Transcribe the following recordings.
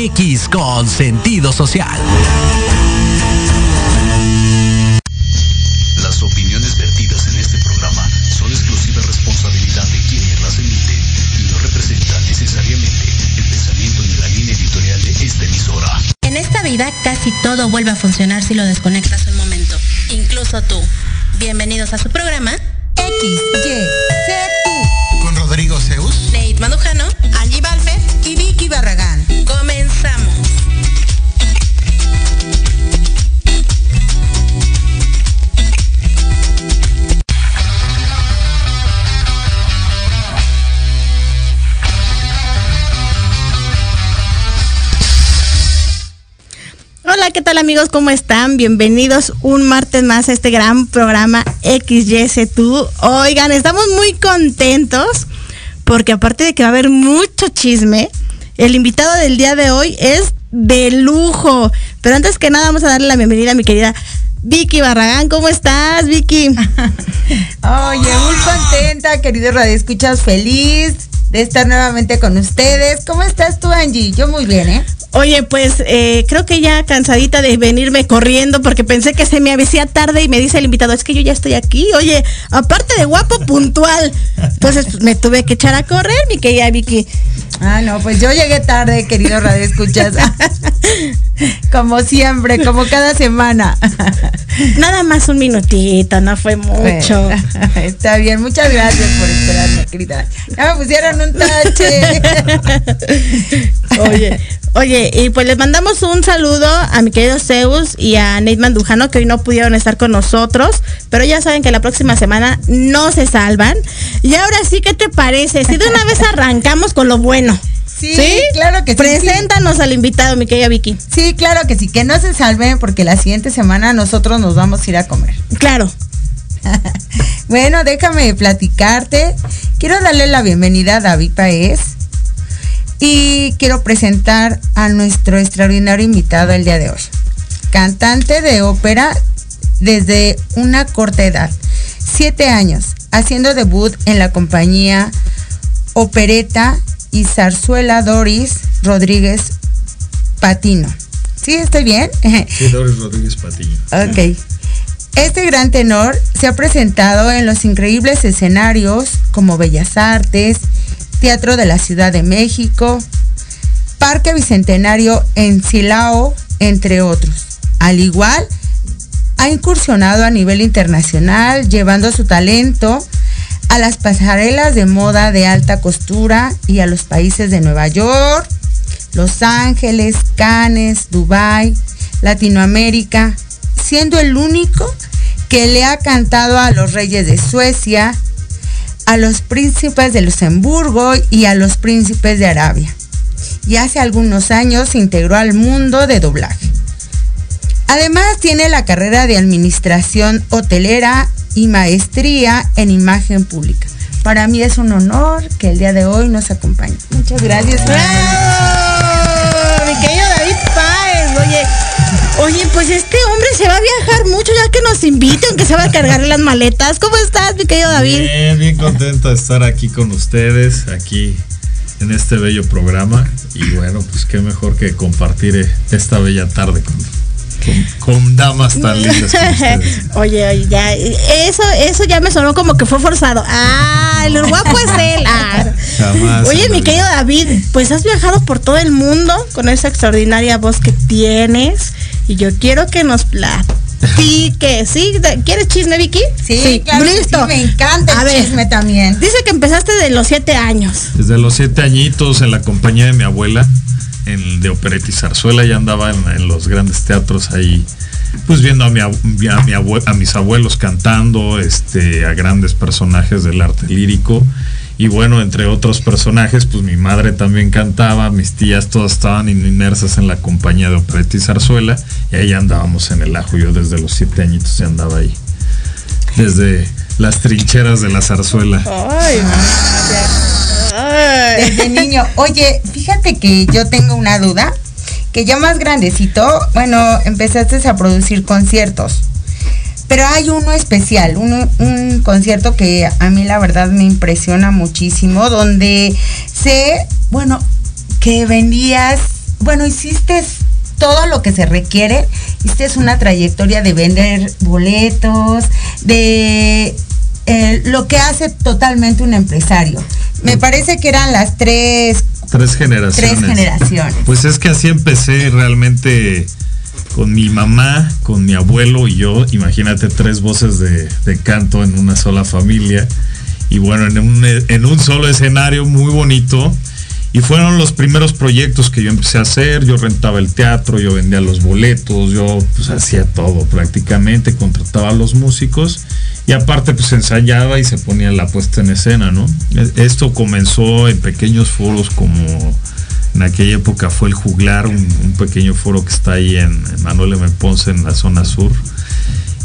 MX con sentido social. Las opiniones vertidas en este programa son exclusiva responsabilidad de quienes las emiten y no representan necesariamente el pensamiento ni la línea editorial de esta emisora. En esta vida casi todo vuelve a funcionar si lo desconectas un momento, incluso tú. Bienvenidos a su programa Hola, ¿qué tal amigos? ¿Cómo están? Bienvenidos un martes más a este gran programa XYZ2. Oigan, estamos muy contentos porque aparte de que va a haber mucho chisme, el invitado del día de hoy es de lujo. Pero antes que nada vamos a darle la bienvenida a mi querida Vicky Barragán. ¿Cómo estás, Vicky? Oye, muy contenta, queridos radioescuchas, feliz de estar nuevamente con ustedes. ¿Cómo estás tú, Angie? Yo muy bien, ¿eh? Oye, pues eh, creo que ya cansadita de venirme corriendo porque pensé que se me avecía tarde y me dice el invitado, es que yo ya estoy aquí. Oye, aparte de guapo, puntual. Entonces pues, me tuve que echar a correr, mi querida Vicky. Ah, no, pues yo llegué tarde, queridos radioescuchas. como siempre, como cada semana. Nada más un minutito, no fue mucho. Bueno, está bien, muchas gracias por esperarme, querida. Ya me pusieron un tache. Oye, oye, y pues les mandamos un saludo a mi querido Zeus y a Nate Mandujano que hoy no pudieron estar con nosotros, pero ya saben que la próxima semana no se salvan. Y ahora sí, ¿qué te parece? Si de una vez arrancamos con lo bueno. Sí, claro que sí. Preséntanos al invitado, mi querida Vicky. Sí, claro que sí, que no se salven porque la siguiente semana nosotros nos vamos a ir a comer. Claro. bueno, déjame platicarte. Quiero darle la bienvenida a David Paez y quiero presentar a nuestro extraordinario invitado el día de hoy. Cantante de ópera desde una corta edad, siete años, haciendo debut en la compañía Opereta y Zarzuela Doris Rodríguez Patino. ¿Sí estoy bien? Sí, Doris Rodríguez Patiño. Ok. Este gran tenor se ha presentado en los increíbles escenarios como Bellas Artes, Teatro de la Ciudad de México, Parque Bicentenario en Silao, entre otros. Al igual, ha incursionado a nivel internacional, llevando su talento a las pasarelas de moda de alta costura y a los países de Nueva York, Los Ángeles, Cannes, Dubai, Latinoamérica, siendo el único que le ha cantado a los reyes de Suecia, a los príncipes de Luxemburgo y a los príncipes de Arabia. Y hace algunos años se integró al mundo de doblaje. Además tiene la carrera de administración hotelera y maestría en imagen pública. Para mí es un honor que el día de hoy nos acompañe. Muchas gracias. ¡Bravo! Mi querido David Páez, oye. Oye, pues este hombre se va a viajar mucho ya que nos invite, aunque se va a cargar las maletas. ¿Cómo estás, mi querido David? Bien, bien contento de estar aquí con ustedes, aquí en este bello programa. Y bueno, pues qué mejor que compartir esta bella tarde con, con, con damas tan lindas como ustedes. Oye, oye, ya, eso, eso ya me sonó como que fue forzado. Ah, el guapo es él. Ah. Jamás. Oye, mi querido David, pues has viajado por todo el mundo con esa extraordinaria voz que tienes. Y yo quiero que nos platiques. ¿Sí? ¿Quieres chisme, Vicky? Sí, claro que sí, me encanta el A ver, chisme también. Dice que empezaste de los siete años. Desde los siete añitos en la compañía de mi abuela, en, de opereta y zarzuela, ya andaba en, en los grandes teatros ahí, pues viendo a, mi, a, mi abue- a mis abuelos cantando, este, a grandes personajes del arte lírico. Y bueno, entre otros personajes, pues mi madre también cantaba, mis tías todas estaban inmersas en la compañía de opereta y zarzuela, y ahí andábamos en el ajo. Yo desde los siete añitos ya andaba ahí, desde las trincheras de la zarzuela. Ay, Desde niño. Oye, fíjate que yo tengo una duda que ya más grandecito, bueno, empezaste a producir conciertos. Pero hay uno especial, un concierto que a mí la verdad me impresiona muchísimo, donde sé, bueno, que vendías, bueno, hiciste todo lo que se requiere. Hiciste una trayectoria de vender boletos, de eh, lo que hace totalmente un empresario. Me parece que eran las tres... Tres generaciones. Tres generaciones. Pues es que así empecé realmente con mi mamá, con mi abuelo y yo, imagínate tres voces de, canto en una sola familia. Y bueno, en un, solo escenario muy bonito. Y fueron los primeros proyectos que yo empecé a hacer. Yo rentaba el teatro, yo vendía los boletos, yo pues hacía todo prácticamente, contrataba a los músicos y aparte pues ensayaba y se ponía la puesta en escena, ¿no? Esto comenzó en pequeños foros como en aquella época fue el Juglar, un, pequeño foro que está ahí en, Manuel M. Ponce, en la zona sur.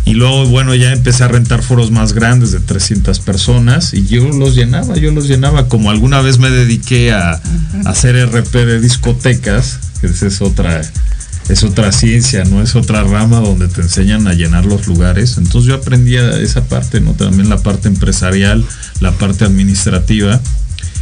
Y luego, bueno, ya empecé a rentar foros más grandes de 300 personas y yo los llenaba, yo los llenaba. Como alguna vez me dediqué a, hacer RP de discotecas, que esa es otra, es otra ciencia, ¿no? Es otra rama donde te enseñan a llenar los lugares. Entonces yo aprendía esa parte, ¿no? También la parte empresarial, la parte administrativa.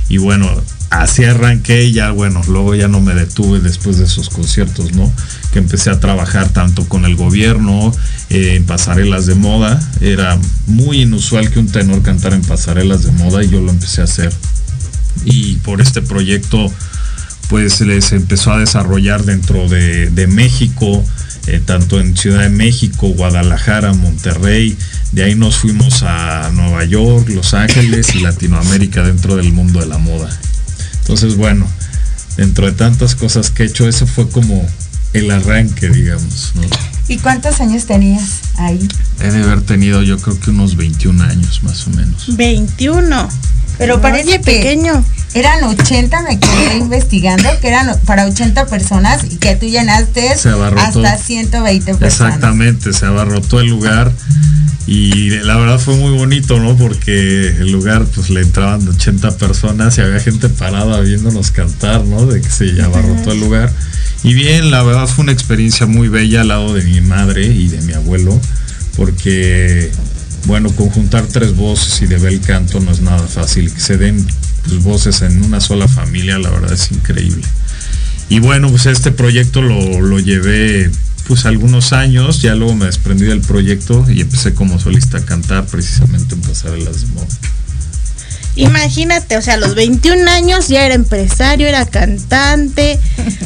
Y bueno, así arranqué y ya, bueno, luego ya no me detuve después de esos conciertos, ¿no? Que empecé a trabajar tanto con el gobierno, eh, en pasarelas de moda. Era muy inusual que un tenor cantara en pasarelas de moda y yo lo empecé a hacer. Y por este proyecto, pues les empezó a desarrollar dentro de, México, eh, tanto en Ciudad de México, Guadalajara, Monterrey. De ahí nos fuimos a Nueva York, Los Ángeles y Latinoamérica dentro del mundo de la moda. Entonces, bueno, dentro de tantas cosas que he hecho, eso fue como el arranque, digamos. ¿Y cuántos años tenías ahí? He de haber tenido yo creo que unos 21 años más o menos. 21. Pero parece pequeño. Eran 80, me quedé investigando, que eran para 80 personas y que tú llenaste hasta 120 personas. Exactamente, se abarrotó el lugar y la verdad fue muy bonito, ¿no? Porque el lugar pues le entraban 80 personas y había gente parada viéndonos cantar, ¿no? De que se abarrotó el lugar. Y bien, la verdad fue una experiencia muy bella al lado de mi madre y de mi abuelo, porque, bueno, conjuntar tres voces y de bel canto no es nada fácil. Que se den pues, voces en una sola familia, la verdad es increíble. Y bueno, pues este proyecto lo, lo llevé pues algunos años, ya luego me desprendí del proyecto y empecé como solista a cantar precisamente en pasarelas de moda. Imagínate, o sea, a los 21 años ya era empresario, era cantante.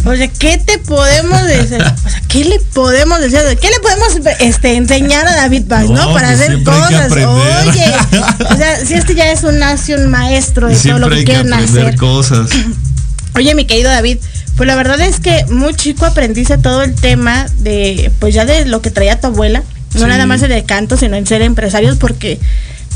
O sea, ¿qué te podemos decir? O sea, ¿qué le podemos decir? ¿Qué le podemos este, enseñar a David no? Para pues hacer cosas. Oye, o sea, si este ya es un nace un maestro de todo lo que, quieren hacer. cosas. Oye, mi querido David, pues la verdad es que muy chico aprendiste todo el tema de, pues ya de lo que traía tu abuela. No nada más de canto, sino en ser empresarios, porque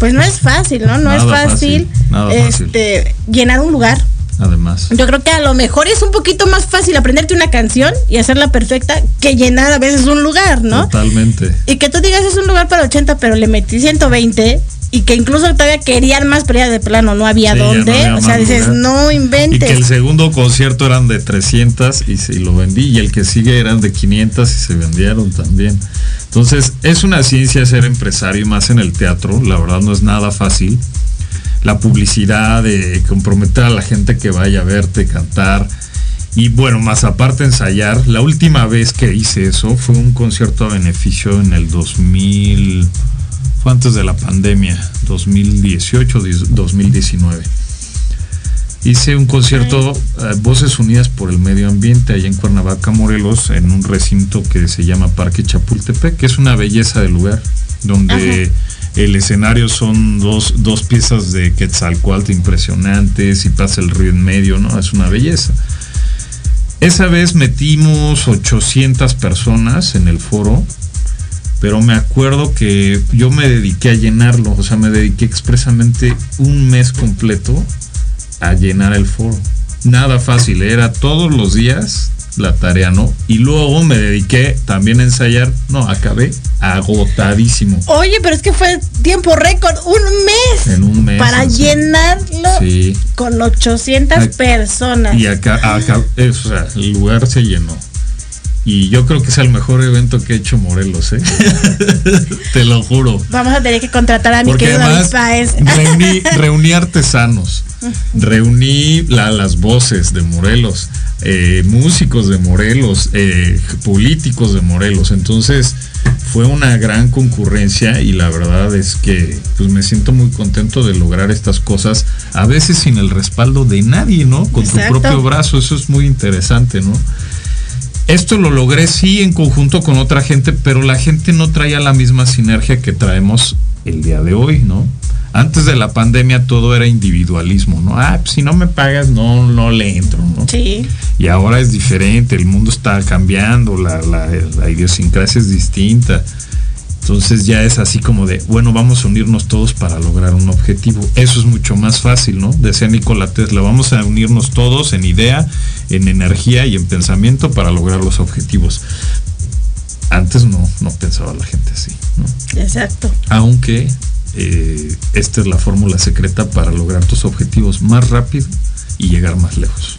pues no es fácil, ¿no? No es fácil, este, llenar un lugar. Además. Yo creo que a lo mejor es un poquito más fácil aprenderte una canción y hacerla perfecta que llenar a veces un lugar, ¿no? Totalmente. Y que tú digas es un lugar para 80, pero le metí 120 y que incluso todavía querían más, pero ya de plano no había dónde. o sea, dices, no inventes. Y que el segundo concierto eran de 300 y, se, lo vendí, y el que sigue eran de 500 y se vendieron también. Entonces, es una ciencia ser empresario, más en el teatro, la verdad no es nada fácil. La publicidad, de comprometer a la gente que vaya a verte cantar. Y bueno, más aparte ensayar, la última vez que hice eso fue un concierto a beneficio en el 2000 fue antes de la pandemia, 2018-2019. Hice un concierto, eh, Voces Unidas por el Medio Ambiente, allá en Cuernavaca, Morelos, en un recinto que se llama Parque Chapultepec, que es una belleza de lugar, donde el escenario son dos, dos piezas de Quetzalcoatl impresionantes y pasa el río en medio, ¿no? Es una belleza. Esa vez metimos 800 personas en el foro pero me acuerdo que yo me dediqué a llenarlo, o sea, me dediqué expresamente un mes completo a llenar el foro. Nada fácil, era todos los días la tarea, ¿no? Y luego me dediqué también a ensayar, no, acabé agotadísimo. Oye, pero es que fue tiempo récord, un mes. En un mes. Para llenarlo con 800 personas. Y acá, acá o sea, el lugar se llenó. Y yo creo que es el mejor evento que ha hecho Morelos, ¿eh? Te lo juro. Vamos a tener que contratar a mi Porque querido además Páez. reuní, reuní artesanos, reuní la- las voces de Morelos, eh, músicos de Morelos, eh, políticos de Morelos. Entonces fue una gran concurrencia y la verdad es que pues me siento muy contento de lograr estas cosas, a veces sin el respaldo de nadie, ¿no? Con Exacto. tu propio brazo, eso es muy interesante, ¿no? Esto lo logré sí en conjunto con otra gente, pero la gente no traía la misma sinergia que traemos el día de hoy, ¿no? Antes de la pandemia todo era individualismo, ¿no? Ah, pues si no me pagas, no, no le entro, ¿no? Sí. Y ahora es diferente, el mundo está cambiando, la, la- la idiosincrasia es distinta. Entonces ya es así como de, bueno, vamos a unirnos todos para lograr un objetivo. Eso es mucho más fácil, ¿no? Decía Nikola Tesla, vamos a unirnos todos en idea, en energía y en pensamiento para lograr los objetivos. Antes no, no pensaba la gente así, ¿no? Exacto. Aunque eh, esta es la fórmula secreta para lograr tus objetivos más rápido y llegar más lejos.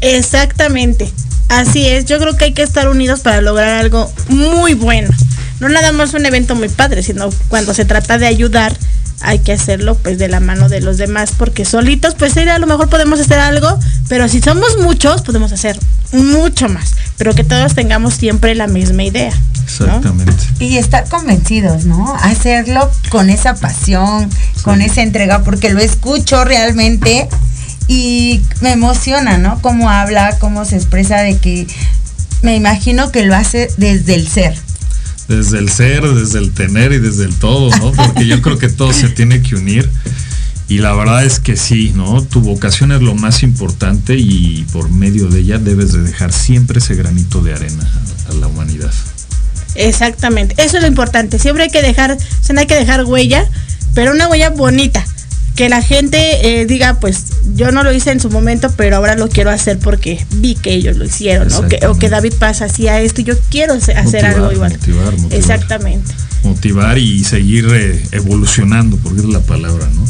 Exactamente. Así es. Yo creo que hay que estar unidos para lograr algo muy bueno. No nada más un evento muy padre, sino cuando se trata de ayudar, hay que hacerlo pues de la mano de los demás, porque solitos pues a lo mejor podemos hacer algo, pero si somos muchos podemos hacer mucho más, pero que todos tengamos siempre la misma idea. ¿no? Exactamente. Y estar convencidos, ¿no? Hacerlo con esa pasión, con esa entrega, porque lo escucho realmente y me emociona, ¿no? Cómo habla, cómo se expresa de que me imagino que lo hace desde el ser. Desde el ser, desde el tener y desde el todo, ¿no? Porque yo creo que todo se tiene que unir. Y la verdad es que sí, ¿no? Tu vocación es lo más importante y por medio de ella debes de dejar siempre ese granito de arena a, la humanidad. Exactamente, eso es lo importante. Siempre hay que dejar, o sea, no hay que dejar huella, pero una huella bonita. Que la gente eh, diga, pues yo no lo hice en su momento, pero ahora lo quiero hacer porque vi que ellos lo hicieron. O que, o que Exactamente. David Paz hacía esto y yo quiero hacer Motivar, algo igual. motivar, motivar. Exactamente. Motivar y seguir eh, evolucionando, porque es la palabra, ¿no?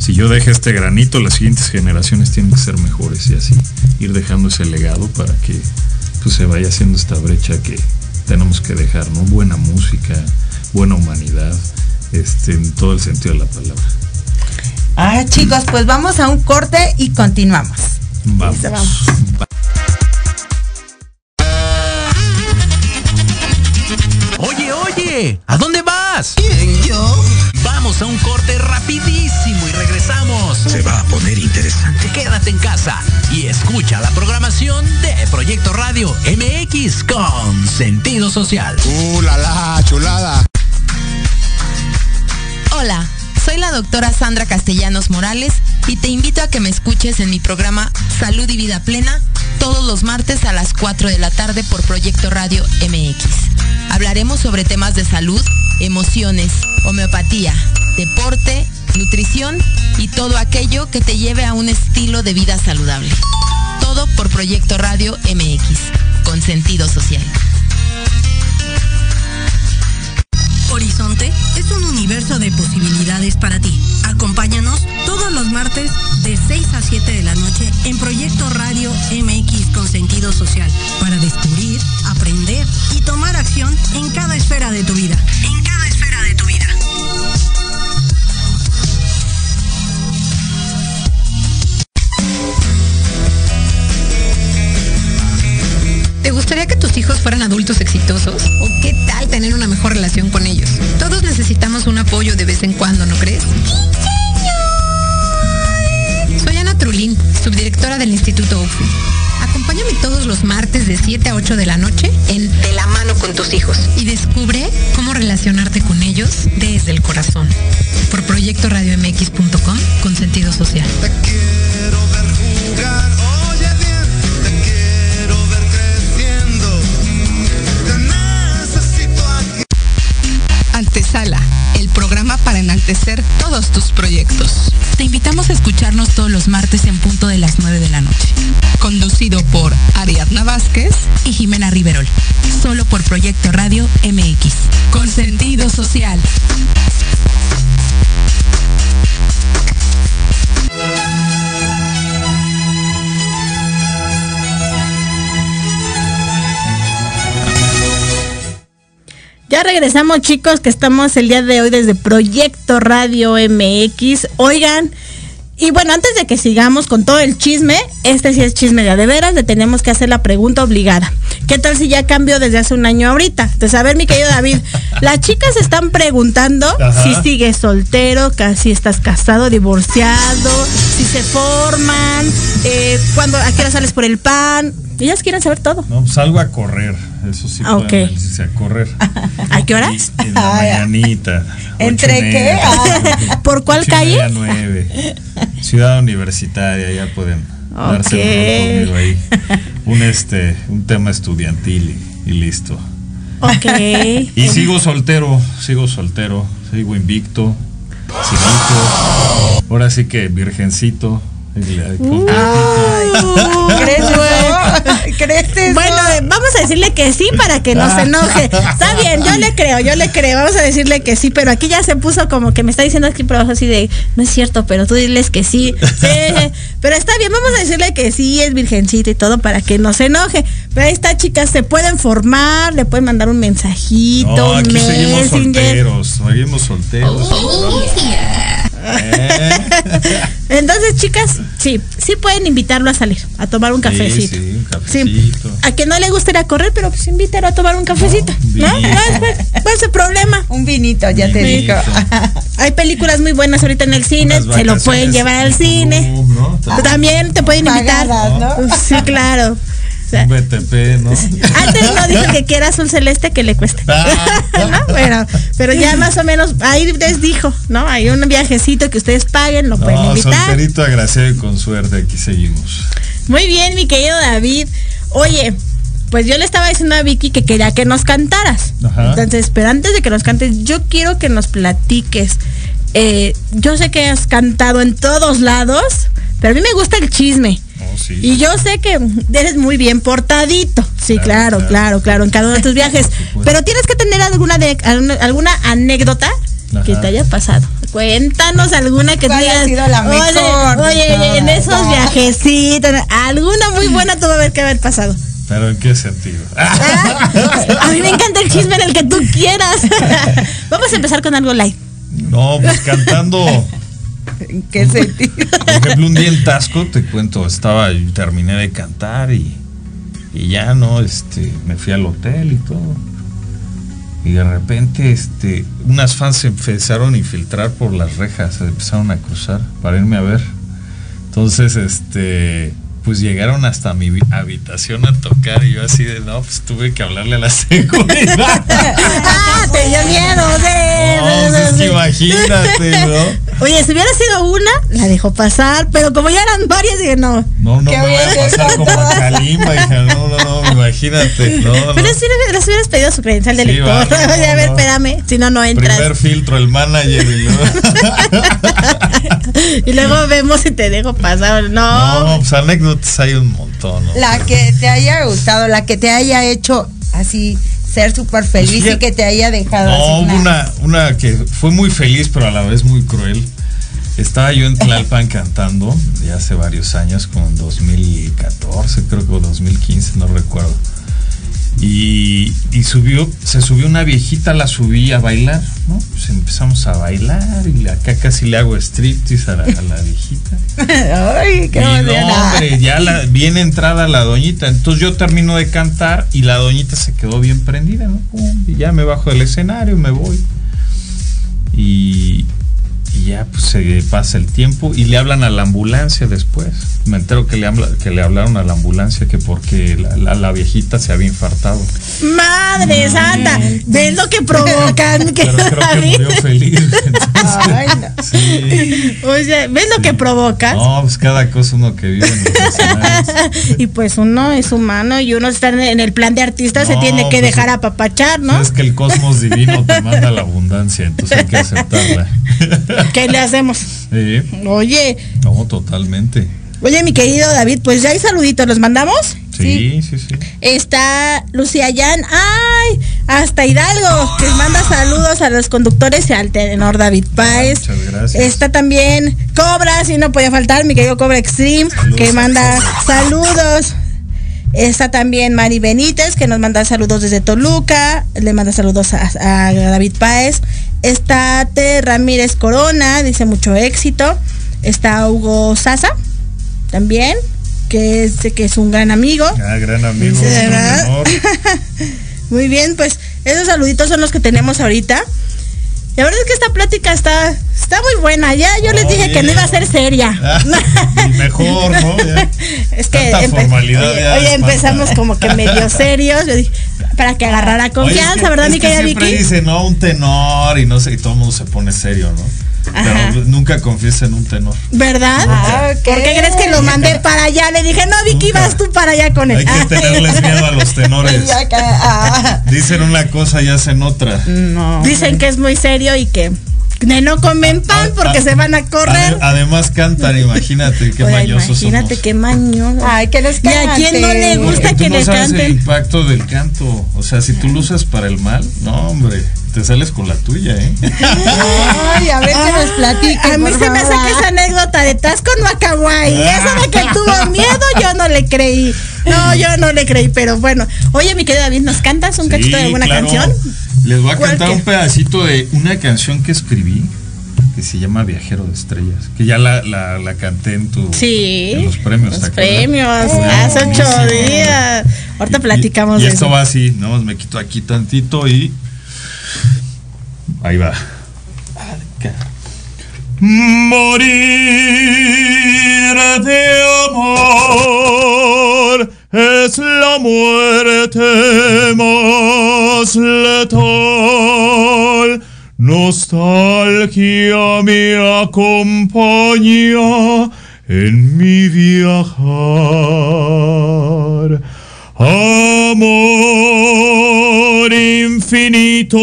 Si yo dejo este granito, las siguientes generaciones tienen que ser mejores y así ir dejando ese legado para que pues, se vaya haciendo esta brecha que tenemos que dejar, ¿no? Buena música, buena humanidad, este, en todo el sentido de la palabra. Ah, chicos, pues vamos a un corte y continuamos. Vamos. Oye, oye, ¿a dónde vas? yo? Vamos a un corte rapidísimo y regresamos. Se va a poner interesante. Quédate en casa y escucha la programación de Proyecto Radio MX con sentido social. ¡Uh, la, la, chulada! Hola, soy la doctora Sandra Castellanos Morales y te invito a que me escuches en mi programa Salud y Vida Plena todos los martes a las 4 de la tarde por Proyecto Radio MX. Hablaremos sobre temas de salud, emociones, homeopatía, deporte, nutrición y todo aquello que te lleve a un estilo de vida saludable. Todo por Proyecto Radio MX, con sentido social. Universo de posibilidades para ti. Acompáñanos todos los martes de 6 a 7 de la noche en Proyecto Radio MX con sentido social para descubrir, aprender y tomar acción en cada esfera de tu vida. En cada esfera de tu vida. ¿Te gustaría que tus hijos fueran adultos exitosos? ¿O qué tal tener una mejor relación con ellos? Todos los martes de 7 a 8 de la noche en De la mano con tus hijos y descubre cómo relacionarte con ellos desde el corazón. Por proyectoradiomx.com con sentido social. Te quiero ver jugar, oye bien, te quiero ver creciendo. Te necesito aquí. Antesala, enaltecer todos tus proyectos. Te invitamos a escucharnos todos los martes en punto de las 9 de la noche. Conducido por Ariadna Vázquez Y Jimena Riverol. Solo por Proyecto Radio MX. con sentido social. Ya regresamos chicos, que estamos el día de hoy desde Proyecto Radio MX. Oigan, y bueno, antes de que sigamos con todo el chisme, este sí es chisme de de veras, le tenemos que hacer la pregunta obligada. ¿Qué tal si ya cambió desde hace un año ahorita? Entonces, a ver, mi querido David, las chicas están preguntando Ajá. si sigues soltero, casi estás casado, divorciado, si se forman, eh, cuando, a qué hora sales por el pan. Ellas quieren saber todo. No, pues salgo a correr. Eso sí, Ah, pueden a correr. ¿A qué horas? En la mañanita. ¿Entre qué? media. Ah. ¿Por cuál calle? nueve. Ciudad Universitaria, ya pueden darse un ahí. Un este, un tema estudiantil y, y listo. Ok. Y sigo soltero, sigo soltero, sigo invicto, civito. Ahora sí que virgencito. el-. ¿Crees? Bueno, vamos a decirle que sí para que no se enoje. Está bien, yo le creo, yo le creo. Vamos a decirle que sí, pero aquí ya se puso como que me está diciendo aquí pero así de, no es cierto, pero tú diles que sí. Sí, pero está bien, vamos a decirle que sí, es virgencita y todo para que no se enoje. Pero ahí está, chicas, se pueden formar, le pueden mandar un mensajito, No, un aquí seguimos messenger. solteros, seguimos solteros. Eh, Entonces, chicas, sí, sí pueden invitarlo a salir, a tomar un cafecito. Sí, sí, un cafecito. A que no le guste ir a correr, pero pues invítalo a tomar un cafecito. ¿No? ¿No? ¿Cuál es el problema? Un vinito, ya te digo. Hay películas muy buenas ahorita en el cine, se lo pueden llevar al cine. También te pueden invitar. Pagadas, ¿no? Sí, claro. O sea, Un BTP, ¿no? antes no dijo que quiera azul celeste que le cueste. ¿No? Pero, pero ya más o menos ahí les dijo, ¿no? Hay un viajecito que ustedes paguen, lo pueden No, invitar. solterito agraciado y con suerte, aquí seguimos. Muy bien, mi querido David. Oye, pues yo le estaba diciendo a Vicky que quería que nos cantaras. Ajá. Entonces, pero antes de que nos cantes, yo quiero que nos platiques. Eh, yo sé que has cantado en todos lados, pero a mí me gusta el chisme. Oh, sí. Y yo sé que eres muy bien portadito. Sí, claro, Claro, claro, claro. claro, en cada uno de tus viajes. Pero tienes que tener alguna de, alguna, anécdota que te haya pasado. Cuéntanos alguna que ¿Cuál te ha digas, sido la oye, mejor de oye, en esos No. viajecitos, alguna muy buena tuvo que haber pasado. ¿Pero en qué sentido? A mí me encanta el chisme en el que tú quieras. Vamos a empezar con algo light. No, pues cantando. ¿En qué sentido? Por ejemplo, un día en Tasco, te cuento, estaba, terminé de cantar y, y ya no, este, me fui al hotel y todo. Y de repente, este, unas fans se empezaron a infiltrar por las rejas, se empezaron a cruzar para irme a ver. Entonces, este, pues llegaron hasta mi habitación a tocar y yo así de, no, pues tuve que hablarle a la seguridad. Ah, te dio miedo, sí. No, pues es que imagínate, ¿no? Oye, si hubiera sido una, la dejó pasar, pero como ya eran varias, dije no. No, no me voy a pasar como a Kalimba, hija. No, no, no, imagínate. No, no. Pero si les hubieras pedido su credencial de Sí, lector. va, no, Oye, a ver, no. espérame, si no, no entras. Primer filtro, el manager. Y luego, y luego vemos si te dejo pasar. No. no, pues anécdotas hay un montón. ¿no? La que te haya gustado, la que te haya hecho así ser súper feliz y que te haya dejado No, hubo una- una, que fue muy feliz, pero a la vez muy cruel. Estaba yo en Tlalpan cantando, ya hace varios años, como en 2014, creo que o 2015, no recuerdo. Y, y subió, se subió una viejita, la subí a bailar, ¿no? Pues empezamos a bailar y acá casi le hago striptease a la, a la viejita. Ay, qué Y no, hombre, ya la, bien entrada la doñita. Entonces yo termino de cantar y la doñita se quedó bien prendida, ¿no? Pum, y ya me bajo del escenario, me voy. Y, y ya pues se pasa el tiempo y le hablan a la ambulancia después. Me entero que le, habla- que le hablaron a la ambulancia que porque la, la- la viejita se había infartado. Madre santa, ¿ves lo que provocan? que Pero creo que murió feliz. Entonces, Ay, no. sí. Oye, ¿ves lo que provocas? No, pues cada cosa uno que vive en. Y pues uno es humano y uno está en- el plan de artista, se tiene que pues, dejar apapachar, ¿no? Es que el cosmos divino te manda la abundancia, entonces hay que aceptarla. ¿Qué le hacemos? Sí, Oye, no, totalmente. oye, mi querido David, pues ya hay saluditos, ¿los mandamos? Sí, sí, sí. Está Lucía Yan, ay, hasta Hidalgo, que manda saludos a los conductores y al tenor David Páez. Muchas gracias. Está también Cobra, si no podía faltar, mi querido Cobra Extreme, que manda saludos. Está también Mari Benítez, que nos manda saludos desde Toluca. Le manda saludos a, a David Páez. Está T. Ramírez Corona, dice mucho éxito. Está Hugo Sasa, también, que es, que es un gran amigo. Ah, gran amigo. Sí, ¿verdad? Muy bien, pues esos saluditos son los que tenemos ahorita. La verdad es que esta plática está, está muy buena. Ya yo les dije que no iba a ser seria. Y mejor, ¿no? Ya. Es que empe- formalidad oye, empezamos como que medio serios. Yo dije, para que agarrara confianza, Oye, es que- ¿verdad, es mi que siempre Vicky? dice, no, un tenor y no sé, y todo el mundo se pone serio, ¿no? Ajá. Pero nunca confiesa en un tenor. ¿Verdad? Ah, ok. ¿Por qué crees que lo mandé para allá? Le dije, no, Vicky, vas tú para allá con él. Hay que tenerles miedo a los tenores. Ah. Dicen una cosa y hacen otra. No. Dicen que es muy serio y que de no comen pan porque ah, se van a correr. Ade- además cantan, imagínate qué Oye, mañosos imagínate somos. qué mañoso. Ay, que les ¿Y a quién no le canten. gusta que no le sabes el canten? impacto del canto. O sea, si tú lo usas para el mal, no, hombre, te sales con la tuya, ¿eh? Ay, a ver que nos platique. A mí por se me saca esa anécdota de Tasco no a Kawaii. Esa de que tuvo miedo, yo no le creí. No, yo no le creí, pero bueno. Oye, mi querido David, ¿nos cantas un cachito de Sí, alguna claro. canción? Les voy a ¿Cuál cantar qué? un pedacito de una canción que escribí que se llama Viajero de Estrellas, que ya la, la, la canté en tu Sí. en los premios. Los premios, hace ocho días. Ahorita platicamos Y, y de esto eso. va así, ¿no? Me quito aquí tantito y ahí va. Morir de amor es la muerte más letal. Nostalgia me acompaña en mi viajar. Amor infinito,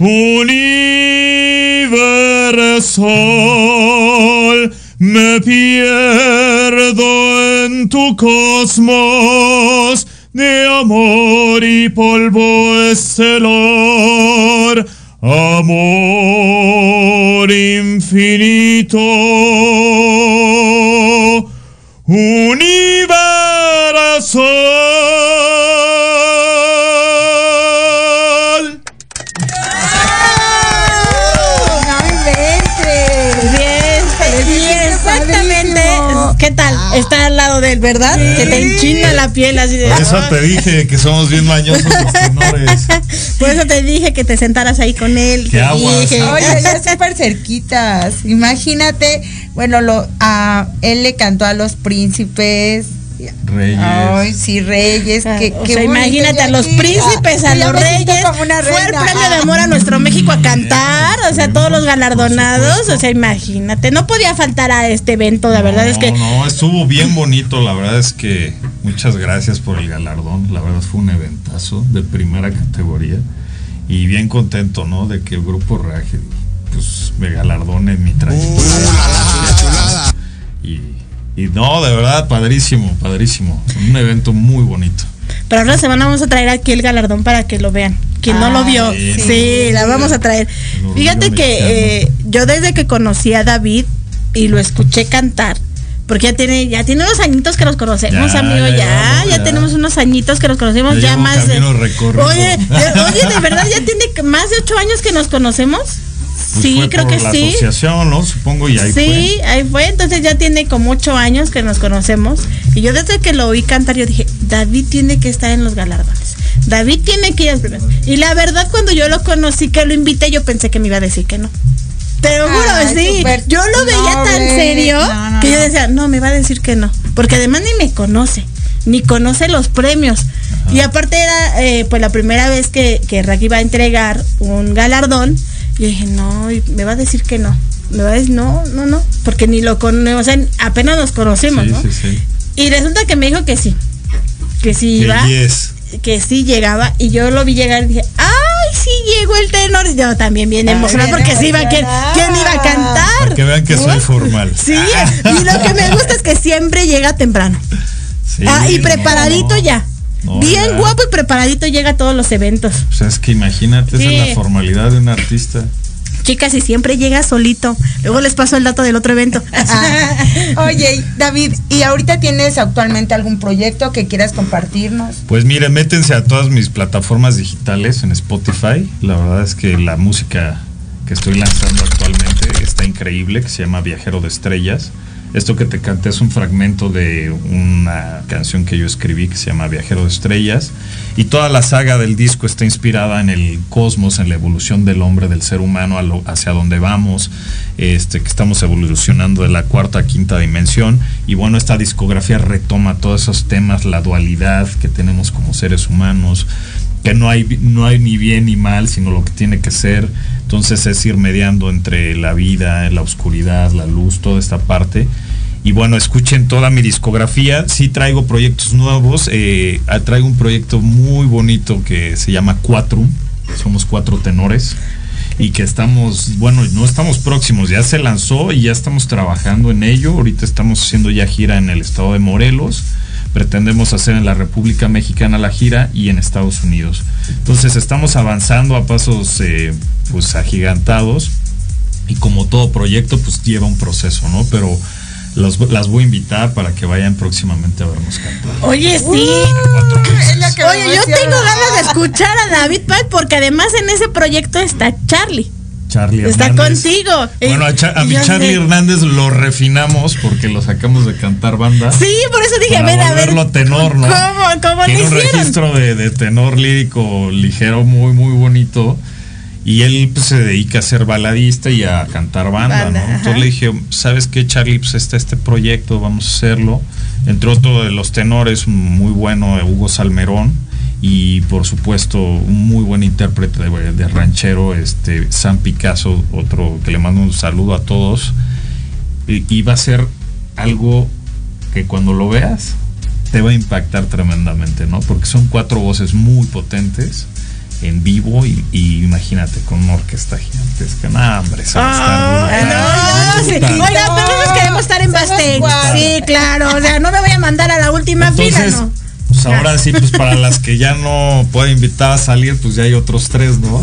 universal, me pierdo en tu cosmos de amor y polvo estelar. Amor infinito, él, ¿verdad? Que te enchina la piel así de. Por eso te dije que somos bien mañosos los tenores. Por eso te dije que te sentaras ahí con él. Qué te aguas. dije- Oye, ya súper cerquitas. Imagínate, bueno, lo, a él le cantó a los príncipes. Reyes. Ay, sí, reyes. Que, O sea, imagínate a los príncipes, a los reyes. Fue el premio de amor a nuestro México a cantar, o sea, todos los galardonados, o sea, imagínate, no podía faltar a este evento, la verdad es que No, no, estuvo bien bonito. La verdad es que muchas gracias por el galardón. La verdad fue un eventazo de primera categoría. Y bien contento, ¿no? De que el grupo Reaje pues me galardone mi trayectoria. Y, y no, de verdad, padrísimo, padrísimo. Un evento muy bonito. Pero la semana vamos a traer aquí el galardón para que lo vean. Quien no lo vio, sí. la vamos a traer. Fíjate que eh, yo desde que conocí a David y lo escuché cantar, porque ya tiene, ya tiene unos añitos que nos conocemos, Ya, amigo, ya ya, ya, llevamos, ya. tenemos unos añitos que nos conocemos, Ya más de. recorrido. Oye, oye, de verdad ya tiene más de ocho años que nos conocemos. Pues sí, fue creo por que la sí. asociación, ¿no? Supongo, y ahí sí, fue. ahí fue. Entonces ya tiene como ocho años que nos conocemos. Y yo desde que lo oí cantar, yo dije, David tiene que estar en los galardones. David tiene que ir a los premios. Y la verdad, cuando yo lo conocí, que lo invité, yo pensé que me iba a decir que no. Te lo juro, Ay, sí. Yo lo veía tan serio No, no, que yo no. decía, no, me va a decir que no. Porque además ni me conoce, ni conoce los premios. Y aparte era eh, pues la primera vez que, que Rack iba a entregar un galardón. Y yo dije, no, y me va a decir que no. Me va a decir, no, no, no. Porque ni lo conocemos, o sea, apenas nos conocemos, Sí, ¿no? sí, sí. Y resulta que me dijo que sí. Que sí iba. yes. Que sí llegaba. Y yo lo vi llegar y dije, ¡ay, sí llegó el tenor! Y yo también bien emocionada porque sí iba, ¿quién, quién iba a cantar? Para que vean que soy formal. Sí, y lo que me gusta es que siempre llega temprano. Sí, ah, y no, preparadito no. ya. Bien guapo y preparadito llega a todos los eventos. Pues es que imagínate, esa es la formalidad de un artista. chicas y siempre llega solito. Luego les paso el dato del otro evento. Oye, David, ¿y ahorita tienes actualmente algún proyecto que quieras compartirnos? Pues miren, métense a todas mis plataformas digitales en Spotify. La verdad es que la música que estoy lanzando actualmente está increíble, que se llama Viajero de Estrellas. Esto que te canté es un fragmento de una canción que yo escribí que se llama Viajero de Estrellas. Y toda la saga del disco está inspirada en el cosmos, en la evolución del hombre, del ser humano, lo- hacia dónde vamos, este, que estamos evolucionando de la cuarta a quinta dimensión. Y bueno, esta discografía retoma todos esos temas, la dualidad que tenemos como seres humanos, que no hay, no hay ni bien ni mal, sino lo que tiene que ser. Entonces es ir mediando entre la vida, la oscuridad, la luz, toda esta parte. Y bueno, escuchen toda mi discografía. Sí traigo proyectos nuevos. eh, ah, traigo un proyecto muy bonito que se llama Quatrum. Somos cuatro tenores. Y que estamos, bueno, no estamos próximos, ya se lanzó y ya estamos trabajando en ello. Ahorita estamos haciendo ya gira en el estado de Morelos pretendemos hacer en la República Mexicana la gira y en Estados Unidos. Entonces estamos avanzando a pasos eh, pues agigantados y como todo proyecto pues lleva un proceso, ¿no? Pero los- las voy a invitar para que vayan próximamente a vernos cantar. Oye, sí. Oye, yo tengo ganas de escuchar a David Paz porque además en ese proyecto está Charlie. Charlie Está Hernández. contigo. Bueno, a, mi Charlie sé. Hernández lo refinamos porque lo sacamos de cantar banda. Sí, por eso dije, a ver, a ver. tenor, ¿no? ¿Cómo, cómo Tiene un hicieron? registro de, de tenor lírico ligero muy, muy bonito. Y él pues, se dedica a ser baladista y a cantar banda, Banda, ¿no? ajá. Entonces le dije, ¿sabes qué, Charlie? Pues está este proyecto, vamos a hacerlo. Entre otro de los tenores, muy bueno, Hugo Salmerón. Y por supuesto, un muy buen intérprete de, de ranchero, este Sam Picasso, otro que le mando un saludo a todos. Y, y va a ser algo que cuando lo veas te va a impactar tremendamente, ¿no? Porque son cuatro voces muy potentes en vivo y, y imagínate con una orquesta gigantesca. No, hombre, eso va a estar Ah, no, sí. brutal. Oiga, pero nosotros queremos estar en backstage. Sí, claro. O sea, no me voy a mandar a la última Entonces, fila, ¿no? Pues ahora sí, pues para las que ya no puedo invitar a salir, pues ya hay otros tres, ¿no?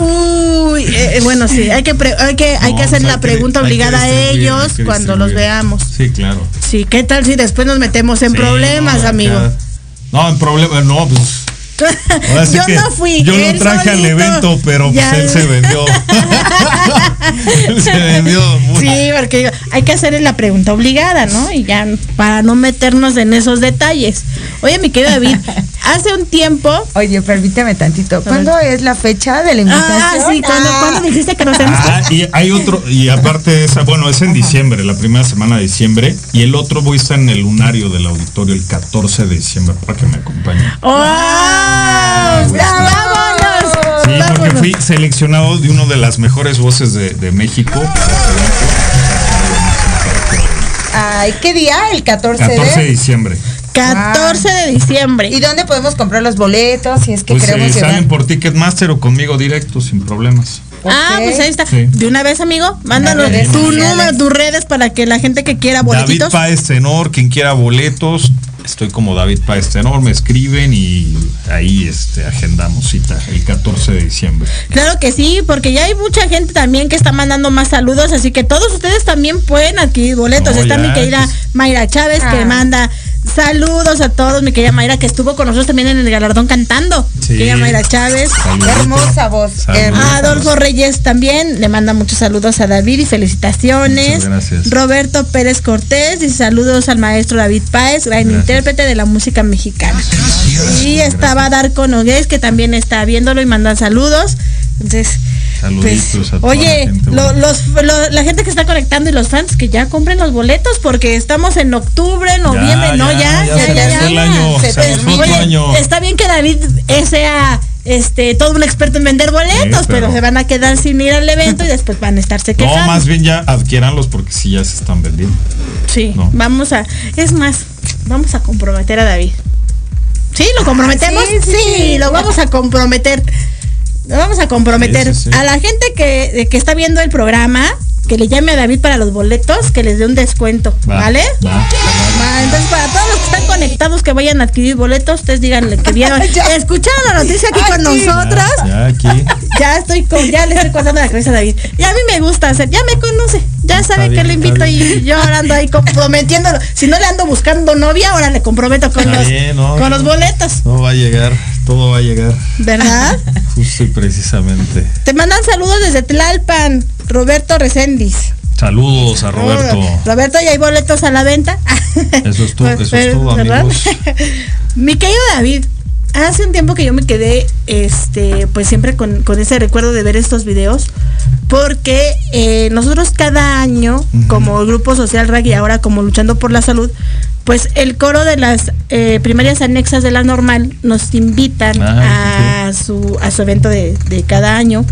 Uy, eh, bueno, sí, hay que, pre- hay que, hay No, que hacer la pregunta que obligada a ellos cuando los veamos. Sí, claro. Sí, ¿qué tal si después nos metemos en Sí, problemas, no, amigo? No, en problemas, no, pues. Ahora sí Yo que no fui. Yo lo traje al solito. evento, pero pues él se vendió. él se vendió. Sí, porque hay que hacerle la pregunta obligada, ¿no? Y ya para no meternos en esos detalles. Oye, mi querido David, hace un tiempo. Oye, permíteme tantito. ¿Cuándo es la fecha de la invitación? Ah, sí, ¿cuándo, Ah. ¿cuándo dijiste que nos tenemos que- Ah, y hay otro, y aparte de esa, bueno, es en diciembre, la primera semana de diciembre, y el otro voy a estar en el lunario del auditorio el 14 de diciembre para que me acompañen. ¡Oh! ¡Vámonos! Sí, porque Vámonos. fui seleccionado de una de las mejores voces de, de México. Ay, ¿qué día? El 14, 14 de de... diciembre. 14 de diciembre. ¿Y dónde podemos comprar los boletos si es que Pues queremos eh, salen por Ticketmaster o conmigo directo, sin problemas. Ah, pues ahí está. Sí. De una vez, amigo, mándanos tu número, tus redes para que la gente que quiera David boletitos. Páez Tenor, quien quiera boletos, estoy como David Páez Tenor, me escriben y ahí este, agendamos cita el 14 de diciembre. Claro que sí, porque ya hay mucha gente también que está mandando más saludos, así que todos ustedes también pueden adquirir boletos. No, está ya, mi querida pues. Mayra Chávez que Ah. manda saludos a todos, mi querida Mayra que estuvo con nosotros también en el galardón cantando. Sí. Querida Mayra Chávez. Saludito. Hermosa voz. Hermosa. Adolfo Reyes también le manda muchos saludos a David y felicitaciones. Muchas gracias. Roberto Pérez Cortés y saludos al maestro David Páez, gran Gracias. intérprete de la música mexicana. Y estaba Darko Nogués que también está viéndolo y manda saludos. Entonces, Saluditos pues, a toda la oye, gente lo- los, lo- la gente que está conectando y los fans que ya compren los boletos porque estamos en octubre, noviembre, no, ya, ya, el año, se Oye, año. está bien que David eh, sea este todo un experto en vender boletos, Sí, pero... pero- se van a quedar sin ir al evento y después van a estarse quejando. No, más bien ya adquiéranlos porque sí ya se están vendiendo. Sí, No. vamos a. Es más, vamos a comprometer a David. ¿Sí? ¿Lo comprometemos? sí, sí, sí, sí. lo vamos a comprometer. Lo vamos a comprometer. Sí, sí, sí. A la gente que, que está viendo el programa, que le llame a David para los boletos, que les dé un descuento. Va, ¿Vale? va, va, va. Entonces para todos los que están conectados que vayan a adquirir boletos, ustedes díganle que vieron, escucharon la noticia aquí con nosotras. Ya aquí. Ya estoy con, ya le estoy contando la cabeza a David. Y a mí me gusta hacer, ya me conoce, ya sabe bien, que le está invito y yo ahora ando ahí comprometiéndolo. Si no le ando buscando novia, ahora le comprometo con Está los, bien, ¿no? con los boletos, Todo va a llegar, todo va a llegar. ¿verdad? Justo y precisamente. Te mandan saludos desde Tlalpan, Roberto Reséndiz. Saludos a Roberto. Roberto, ¿y hay boletos a la venta? Eso es todo, eso es Pues, ¿verdad? amigos. Mi querido David, hace un tiempo que yo me quedé, este, pues siempre con, con ese recuerdo de ver estos videos, porque eh, nosotros cada año, como Grupo Social RAG y ahora como Luchando por la Salud, pues el coro de las eh, primarias anexas de la normal nos invitan Ah, a, su, a su evento de, de cada año.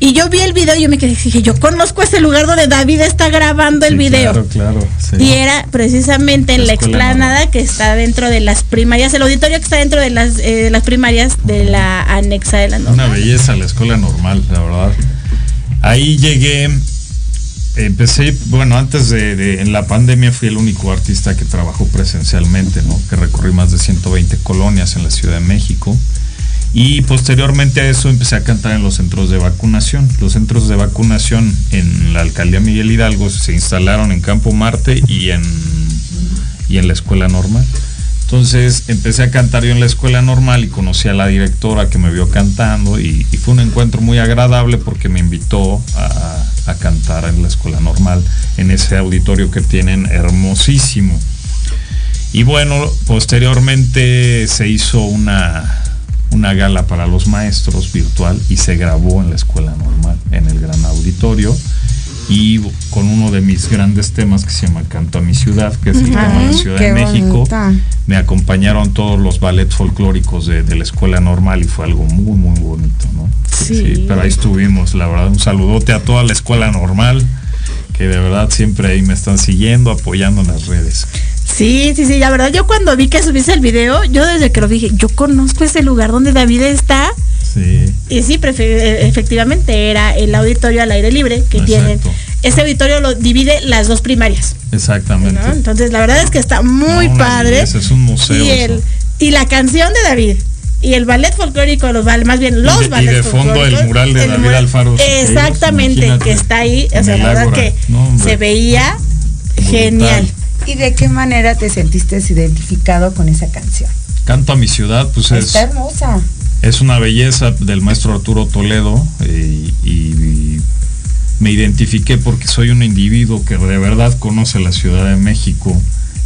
Y yo vi el video y yo me quedé, dije, yo conozco ese lugar donde David está grabando el Sí, video. Claro, claro. sí. Y era precisamente en La explanada que está dentro de las primarias, el auditorio que está dentro de las, eh, las primarias de la anexa de la Una normal. belleza la escuela normal, la verdad. Ahí llegué, empecé, bueno, antes de, de- en la pandemia fui el único artista que trabajó presencialmente, ¿no? Que recorrí más de 120 colonias en la Ciudad de México. Y posteriormente a eso empecé a cantar en los centros de vacunación. Los centros de vacunación en la alcaldía Miguel Hidalgo se instalaron en Campo Marte y en, y en la escuela normal. Entonces empecé a cantar yo en la escuela normal y conocí a la directora que me vio cantando y, fue un encuentro muy agradable porque me invitó a, a cantar en la escuela normal, en ese auditorio que tienen hermosísimo. Y bueno, posteriormente se hizo una, una gala para los maestros virtual y se grabó en la escuela normal, en el gran auditorio. Y con uno de mis grandes temas que se llama Canto a mi ciudad, que es el tema de Ciudad de México. bonita. Me acompañaron todos los ballets folclóricos de, de la escuela normal y fue algo muy, muy bonito, ¿no? Sí. pero ahí estuvimos, la verdad, un saludote a toda la escuela normal, que de verdad siempre ahí me están siguiendo, apoyando en las redes. Sí, sí, sí, la verdad yo cuando vi que subiste el video, yo desde que lo dije, yo conozco ese lugar donde David está. Sí. Y sí, eh, efectivamente era el auditorio al aire libre que Exacto. tienen. Ese auditorio lo divide las dos primarias. Exactamente. ¿no? Entonces la verdad es que está muy No, padre. es un museo Y, el, y la canción de David. Y el ballet folclórico, los más bien los de- y ballets de fondo el mural de David mural- Alfaro Exactamente, que está ahí. O sea, la verdad que No, se veía genial. ¿Y de qué manera te sentiste identificado con esa canción? Canto a mi ciudad, pues es, Está hermosa. es una belleza del maestro Arturo Toledo eh, y, y me identifiqué porque soy un individuo que de verdad conoce la Ciudad de México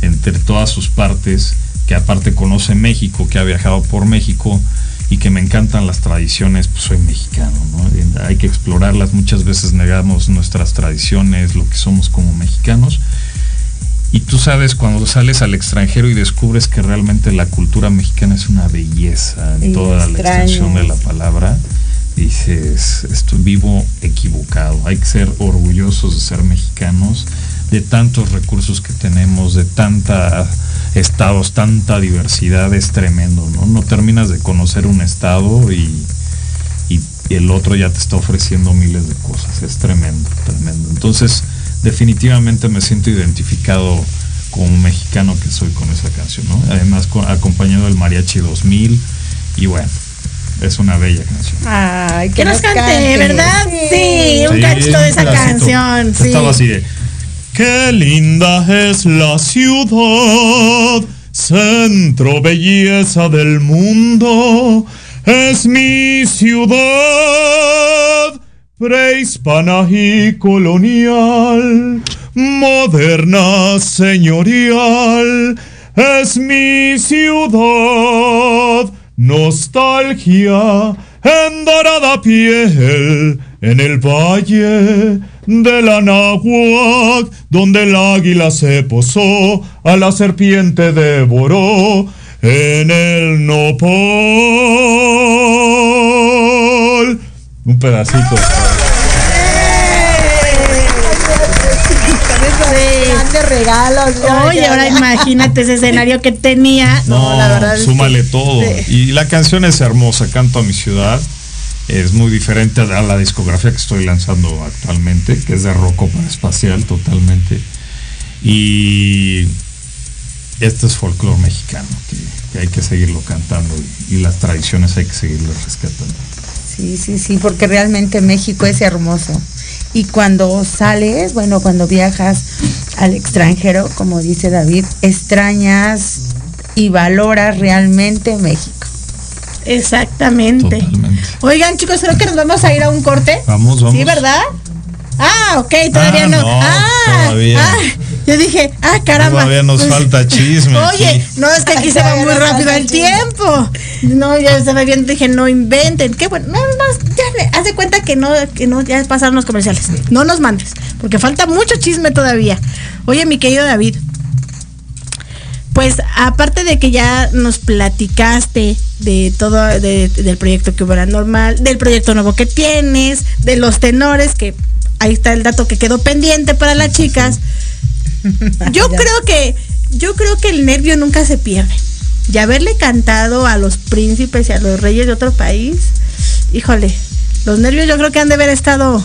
entre todas sus partes, que aparte conoce México, que ha viajado por México y que me encantan las tradiciones, pues soy mexicano, ¿no? Hay que explorarlas, muchas veces negamos nuestras tradiciones, lo que somos como mexicanos. Y tú sabes, cuando sales al extranjero y descubres que realmente la cultura mexicana es una belleza en Y toda la extensión de la palabra, dices, estoy vivo equivocado. Hay que ser orgullosos de ser mexicanos, de tantos recursos que tenemos, de tanta estados, tanta diversidad, es tremendo, ¿no? No terminas de conocer un estado y, y el otro ya te está ofreciendo miles de cosas. Es tremendo, tremendo. Entonces, definitivamente me siento identificado como un mexicano que soy con esa canción, ¿no? Además, con- acompañado del Mariachi 2000 y bueno, es una bella canción. Ay, Que nos cante, ¿verdad? Sí, un Sí, cachito de esa pedacito. canción. Sí. Estaba así de. Qué linda es la ciudad, centro belleza del mundo, es mi ciudad, prehispana y colonial, moderna señorial, es mi ciudad, nostalgia en dorada piel, en el valle del Anáhuac, donde el águila se posó, a la serpiente devoró, en el nopal. Un pedacito. Grandes regalos. ya, Oye, ya, ahora ya. imagínate ese escenario que tenía. No, la verdad es súmale que- todo. sí. Y la canción es hermosa, Canto a mi ciudad. Es muy diferente a la discografía que estoy lanzando actualmente, que es de rock ópera espacial totalmente. Y este es folclore mexicano, que, que hay que seguirlo cantando y, y las tradiciones hay que seguirlas rescatando. Sí, sí, sí, porque realmente México es hermoso. Y cuando sales, bueno, cuando viajas al extranjero, como dice David, extrañas y valoras realmente México. Exactamente. Oigan, chicos, creo que nos vamos a ir a un corte. Vamos, vamos. Sí, ¿verdad? Ah, ok, todavía Ah, no. no, ah, todavía. ah, yo dije, ah, caramba. Todavía nos Pues, falta chisme. Oye, aquí. no, es que aquí se va muy rápido el chisme. tiempo. No, ya estaba viendo, dije, no inventen. Qué bueno, no, más, ya le, haz de cuenta que no, que no, ya pasaron los comerciales. No nos mandes, porque falta mucho chisme todavía. Oye, mi querido David, pues aparte de que ya nos platicaste de todo, de- del proyecto que hubo era normal, del proyecto nuevo que tienes, de los tenores, que ahí está el dato que quedó pendiente para las chicas. Yo creo que, yo creo que el nervio nunca se pierde. Y haberle cantado a los príncipes y a los reyes de otro país, híjole, los nervios yo creo que han de haber estado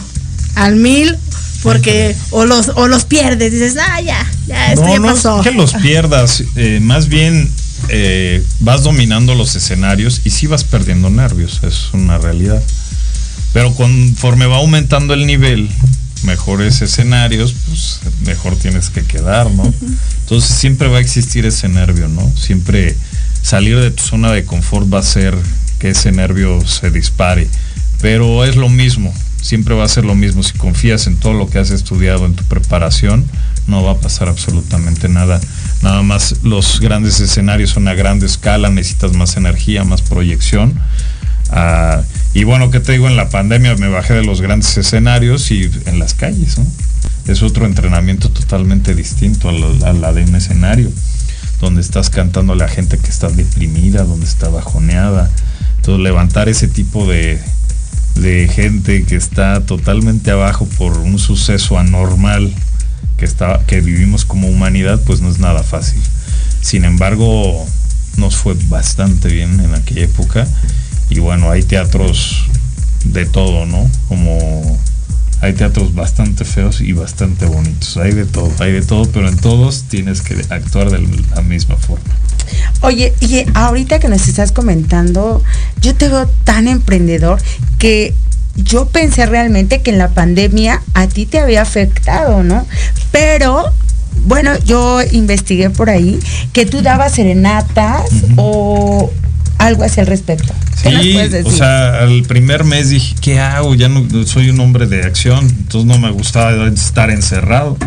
al mil, porque o los, o los pierdes, dices, ah, ya, ya, esto no, ya no pasó. es que los pierdas, eh, más bien eh, vas dominando los escenarios y sí vas perdiendo nervios, es una realidad. Pero conforme va aumentando el nivel, mejores escenarios, pues mejor tienes que quedar, ¿no? Entonces siempre va a existir ese nervio, ¿no? Siempre salir de tu zona de confort va a hacer que ese nervio se dispare. Pero es lo mismo, siempre va a ser lo mismo. Si confías en todo lo que has estudiado, en tu preparación, no va a pasar absolutamente nada. Nada más los grandes escenarios son a grande escala, necesitas más energía, más proyección. Ah, y bueno, ¿qué te digo? En la pandemia me bajé de los grandes escenarios y en las calles, ¿no? Es otro entrenamiento totalmente distinto a, lo- a la de un escenario, donde estás cantando a la gente que está deprimida, donde está bajoneada. Entonces levantar ese tipo de, de gente que está totalmente abajo por un suceso anormal que, está, que vivimos como humanidad, pues no es nada fácil. Sin embargo, nos fue bastante bien en aquella época. Y bueno, hay teatros de todo, ¿no? Como hay teatros bastante feos y bastante bonitos. Hay de todo, hay de todo, pero en todos tienes que actuar de la misma forma. Oye, y ahorita que nos estás comentando, yo te veo tan emprendedor que yo pensé realmente que en la pandemia a ti te había afectado, ¿no? Pero, bueno, yo investigué por ahí que tú dabas serenatas o algo así al respecto. ¿Qué nos Sí, puedes o sea, al primer mes dije, ¿qué hago? Ya no soy un hombre de acción, entonces no me gustaba estar encerrado.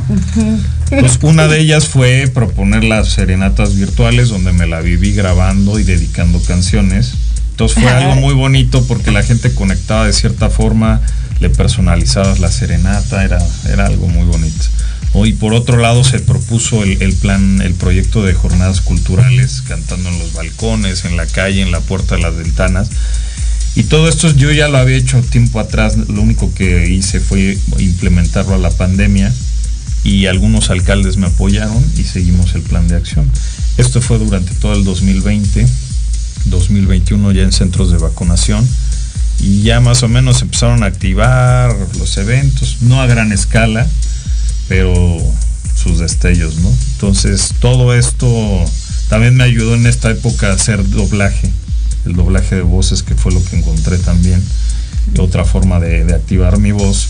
Entonces, una de ellas fue proponer las serenatas virtuales, donde me la viví grabando y dedicando canciones. Entonces fue algo muy bonito porque la gente conectaba de cierta forma, le personalizabas la serenata, era, era algo muy bonito. Oh, Y por otro lado se propuso el, el plan, el proyecto de jornadas culturales, cantando en los balcones, en la calle, en la puerta de las ventanas. Y todo esto yo ya lo había hecho tiempo atrás, lo único que hice fue implementarlo a la pandemia y algunos alcaldes me apoyaron y seguimos el plan de acción. Esto fue durante todo el 2020, 2021 ya en centros de vacunación y ya más o menos empezaron a activar los eventos, no a gran escala, pero sus destellos, ¿no? Entonces todo esto también me ayudó en esta época a hacer doblaje, el doblaje de voces que fue lo que encontré también, otra forma de, activar mi voz,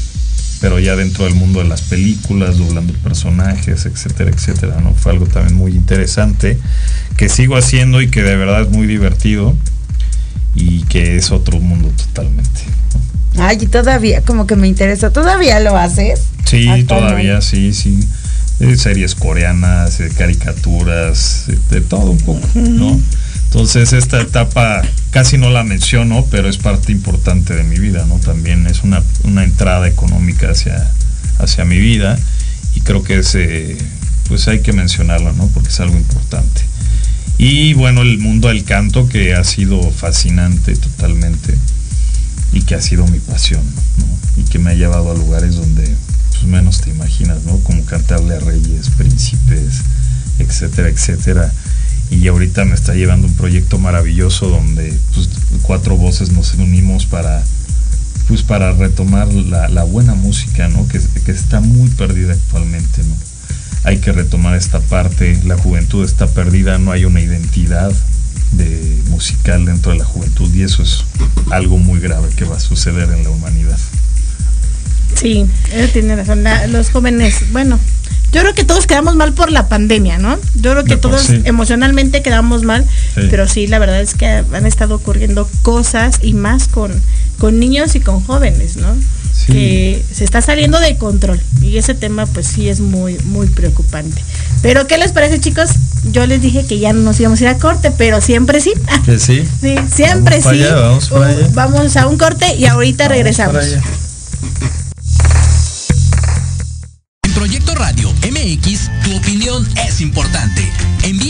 pero ya dentro del mundo de las películas, doblando personajes, etcétera, etcétera, ¿no? Fue algo también muy interesante que sigo haciendo y que de verdad es muy divertido y que es otro mundo totalmente. Ay, y todavía, como que me interesa, ¿todavía lo haces? Sí, todavía sí, sí. Eh, series coreanas, eh, caricaturas, eh, de todo un poco, ¿no? Entonces esta etapa casi no la menciono, pero es parte importante de mi vida, ¿no? También es una, una entrada económica hacia, hacia mi vida y creo que es, pues hay que mencionarlo, ¿no? Porque es algo importante. Y bueno, el mundo del canto que ha sido fascinante totalmente y que ha sido mi pasión. Y que me ha llevado a lugares donde pues, menos te imaginas, ¿no? Como cantarle a reyes, príncipes, etcétera, etcétera. Y ahorita me está llevando un proyecto maravilloso donde pues, cuatro voces nos unimos para pues para retomar la, la buena música, ¿no? Que, que está muy perdida actualmente, ¿no? hay que retomar esta parte, la juventud está perdida, no hay una identidad de musical dentro de la juventud y eso es algo muy grave que va a suceder en la humanidad. Sí, él tiene razón. La- los jóvenes, bueno, yo creo que todos quedamos mal por la pandemia, ¿no? Yo creo que todos sí. emocionalmente quedamos mal, Sí. pero sí, la verdad es que han estado ocurriendo cosas y más con, con niños y con jóvenes, ¿no? Sí. Que se está saliendo de control y ese tema pues sí es muy, muy preocupante. Pero ¿qué les parece chicos? Yo les dije que ya no nos íbamos a ir a corte, pero siempre sí. Que sí. Sí, siempre Vamos para sí. allá, vamos para Uh, allá. vamos a un corte y ahorita regresamos. En Proyecto Radio MX, tu opinión es importante.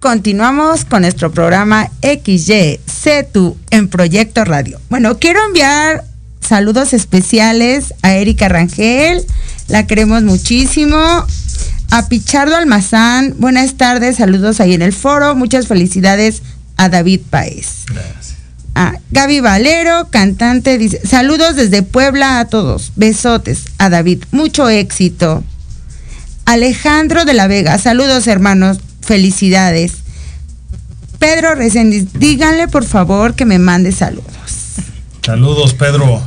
Continuamos con nuestro programa XY tú en Proyecto Radio. Bueno, quiero enviar saludos especiales a Erika Rangel, la queremos muchísimo. A Pichardo Almazán, buenas tardes, saludos ahí en el foro, muchas felicidades a David Paez. Gracias. A Gaby Valero, cantante, dice, saludos desde Puebla a todos, besotes a David, mucho éxito. Alejandro de la Vega, saludos hermanos, felicidades. Pedro Reséndiz, díganle por favor que me mande saludos. Saludos, Pedro.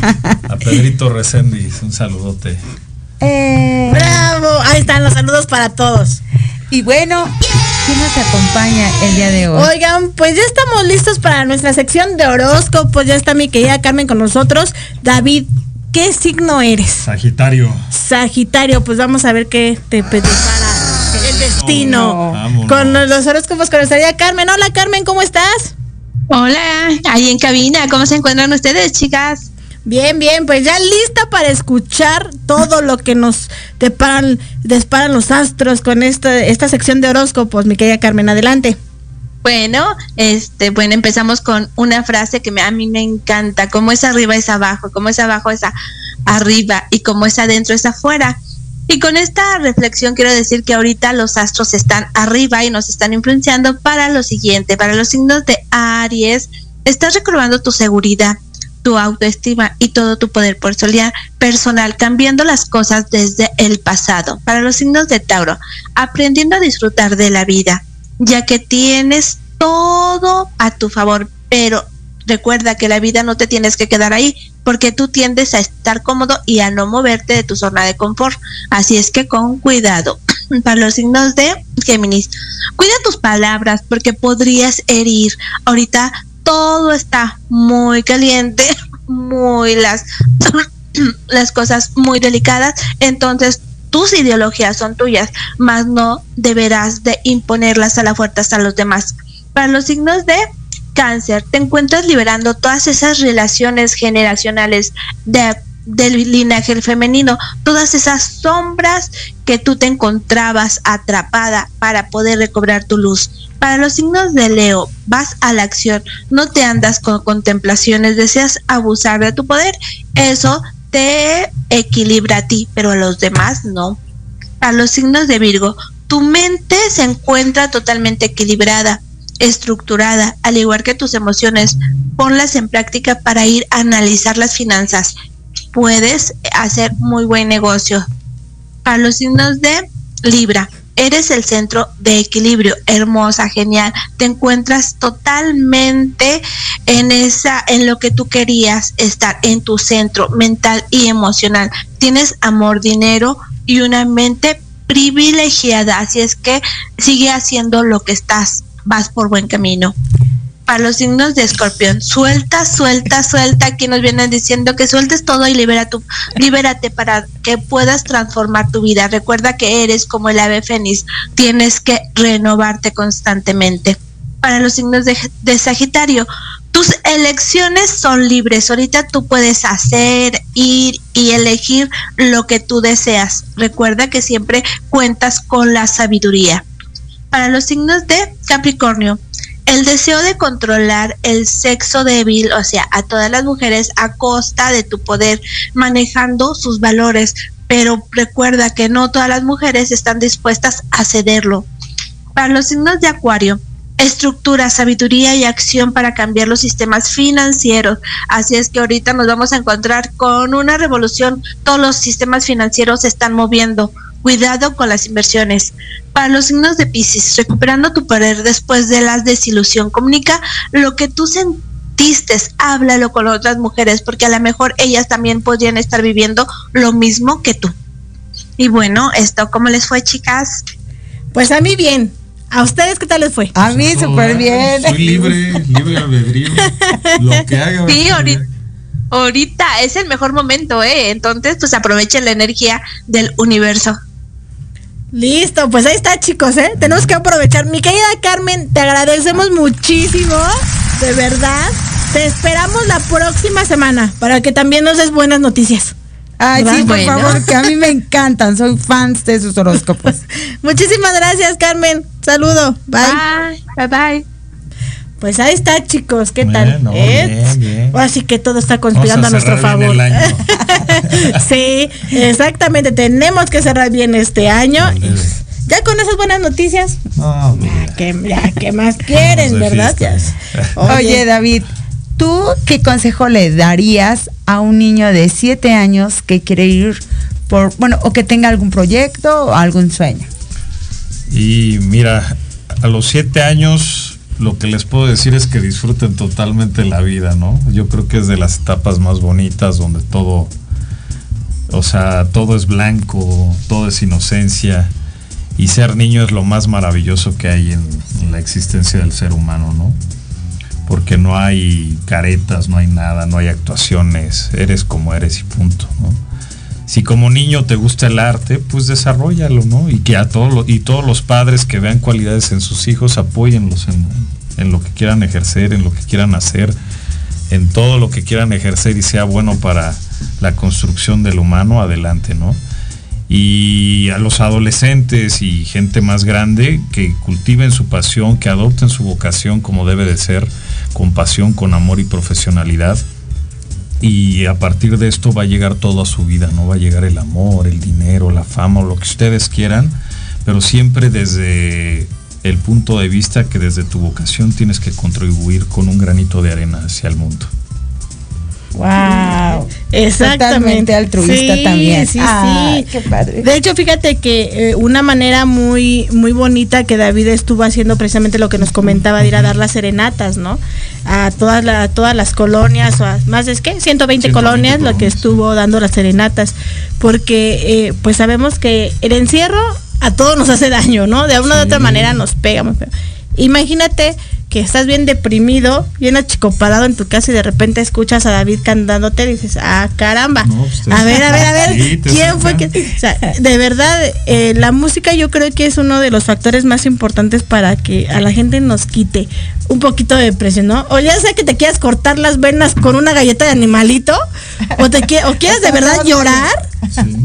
A Pedrito Reséndiz, un saludote. Eh, ¡Bravo! Ahí están los saludos para todos. Y bueno, ¿quién nos acompaña el día de hoy? Oigan, pues ya estamos listos para nuestra sección de horóscopos. Ya está mi querida Carmen con nosotros. David, ¿qué signo eres? Sagitario. Sagitario, pues vamos a ver qué te prepara destino. Vámonos. Con los horóscopos con nuestra querida Carmen. Hola Carmen, ¿cómo estás? Hola, ahí en cabina, ¿cómo se encuentran ustedes, chicas? Bien, bien, pues ya lista para escuchar todo lo que nos deparan, disparan los astros con esta, esta sección de horóscopos, mi querida Carmen, adelante. Bueno, este, bueno, empezamos con una frase que me- a mí me encanta, como es arriba es abajo, como es abajo es a- arriba y como es adentro es afuera. Y con esta reflexión quiero decir que ahorita los astros están arriba y nos están influenciando para lo siguiente, para los signos de Aries, estás recobrando tu seguridad, tu autoestima y todo tu poder personal, cambiando las cosas desde el pasado. Para los signos de Tauro, aprendiendo a disfrutar de la vida, ya que tienes todo a tu favor, pero recuerda que la vida no te tienes que quedar ahí, porque tú tiendes a estar cómodo y a no moverte de tu zona de confort. Así es que con cuidado. Para los signos de Géminis, cuida tus palabras porque podrías herir. Ahorita todo está muy caliente, muy las las cosas muy delicadas, entonces tus ideologías son tuyas, mas no deberás de imponerlas a la fuerza a los demás. Para los signos de cáncer, te encuentras liberando todas esas relaciones generacionales de del linaje femenino, todas esas sombras que tú te encontrabas atrapada para poder recobrar tu luz. Para los signos de Leo, vas a la acción, no te andas con contemplaciones, deseas abusar de tu poder, eso te equilibra a ti, pero a los demás no. Para los signos de Virgo, tu mente se encuentra totalmente equilibrada, estructurada, al igual que tus emociones. Ponlas en práctica para ir a analizar las finanzas. Puedes hacer muy buen negocio. Para los signos de Libra, eres el centro de equilibrio, hermosa, genial. Te encuentras totalmente en esa, en lo que tú querías estar, en tu centro mental y emocional. Tienes amor, dinero y una mente privilegiada. Así es que sigue haciendo lo que estás, vas por buen camino. Para los signos de escorpión, suelta, suelta, suelta. Aquí nos vienen diciendo que sueltes todo y libera tu, libérate para que puedas transformar tu vida. Recuerda que eres como el ave fénix, tienes que renovarte constantemente. Para los signos de, de Sagitario, tus elecciones son libres. Ahorita tú puedes hacer, ir y elegir lo que tú deseas. Recuerda que siempre cuentas con la sabiduría. Para los signos de Capricornio, el deseo de controlar el sexo débil, o sea, a todas las mujeres a costa de tu poder, manejando sus valores, pero recuerda que no todas las mujeres están dispuestas a cederlo. Para los signos de Acuario, estructura, sabiduría y acción para cambiar los sistemas financieros. Así es que ahorita nos vamos a encontrar con una revolución. Todos los sistemas financieros se están moviendo. Cuidado con las inversiones. Para los signos de Pisces, recuperando tu poder después de la desilusión, comunica lo que tú sentiste, háblalo con otras mujeres, porque a lo mejor ellas también podrían estar viviendo lo mismo que tú. Y bueno, esto, ¿cómo les fue, chicas? Pues a mí bien. ¿A ustedes qué tal les fue? A mí súper bien. Soy libre, libre albedrío. Lo que haga. Sí, ahorita, ahorita es el mejor momento, ¿eh? Entonces, pues aprovechen la energía del universo. Listo, pues ahí está, chicos, ¿eh? Tenemos que aprovechar. Mi querida Carmen, te agradecemos muchísimo, de verdad. Te esperamos la próxima semana para que también nos des buenas noticias. Ay, ¿Verdad? sí, por Bueno. favor, que a mí me encantan. Soy fans de sus horóscopos. Muchísimas gracias, Carmen. Saludo. Bye. Bye, bye, bye. Pues ahí está, chicos. ¿Qué tal? ¿Eh? bien, bien. Ahora sí que todo está conspirando a, Vamos a nuestro favor. bien el año. sí, exactamente. Tenemos que cerrar bien este año. Ya con esas buenas noticias. ¿qué, ya, ¿qué más quieren, verdad? Oye, David, ¿tú qué consejo le darías a un niño de 7 años que quiere ir por, bueno, o que tenga algún proyecto o algún sueño? Y mira, a los siete años lo que les puedo decir es que disfruten totalmente la vida, ¿no? Yo creo que es de las etapas más bonitas donde todo, o sea, todo es blanco, todo es inocencia y ser niño es lo más maravilloso que hay en, la existencia del ser humano, ¿no? Porque no hay caretas, no hay nada, no hay actuaciones, eres como eres y punto, ¿no? Si como niño te gusta el arte, pues desarrollalo, ¿no? Y que a todos los, y todos los padres que vean cualidades en sus hijos, apóyenlos en, en lo que quieran ejercer, en lo que quieran hacer, en todo lo que quieran ejercer y sea bueno para la construcción del humano, adelante, ¿no? Y a los adolescentes y gente más grande que cultiven su pasión, que adopten su vocación como debe de ser, con pasión, con amor y profesionalidad. Y a partir de esto va a llegar todo a su vida, ¿no? Va a llegar el amor, el dinero, la fama o lo que ustedes quieran, pero siempre desde el punto de vista que desde tu vocación tienes que contribuir con un granito de arena hacia el mundo. Wow. Exactamente. Totalmente altruista Sí, también. Sí, Ay, sí. qué padre. De hecho, fíjate que eh, una manera muy, muy bonita que David estuvo haciendo precisamente lo que nos comentaba de ir a dar las serenatas, ¿no? A todas, la- a todas las colonias, o a más de ¿qué? 120, colonias, lo que estuvo dando las serenatas. Porque eh, pues sabemos que el encierro a todos nos hace daño, ¿no? De una u otra manera nos pega. Imagínate que estás bien deprimido, bien achicopalado en tu casa y de repente escuchas a David cantándote y dices, ah, caramba. pues a ver, a ver, a ver, Sí, ¿quién fue que...? O sea, de verdad, eh, la música yo creo que es uno de los factores más importantes para que a la gente nos quite un poquito de depresión, ¿no? O ya sea que te quieras cortar las venas con una galleta de animalito, o te qui- o quieras de verdad llorar,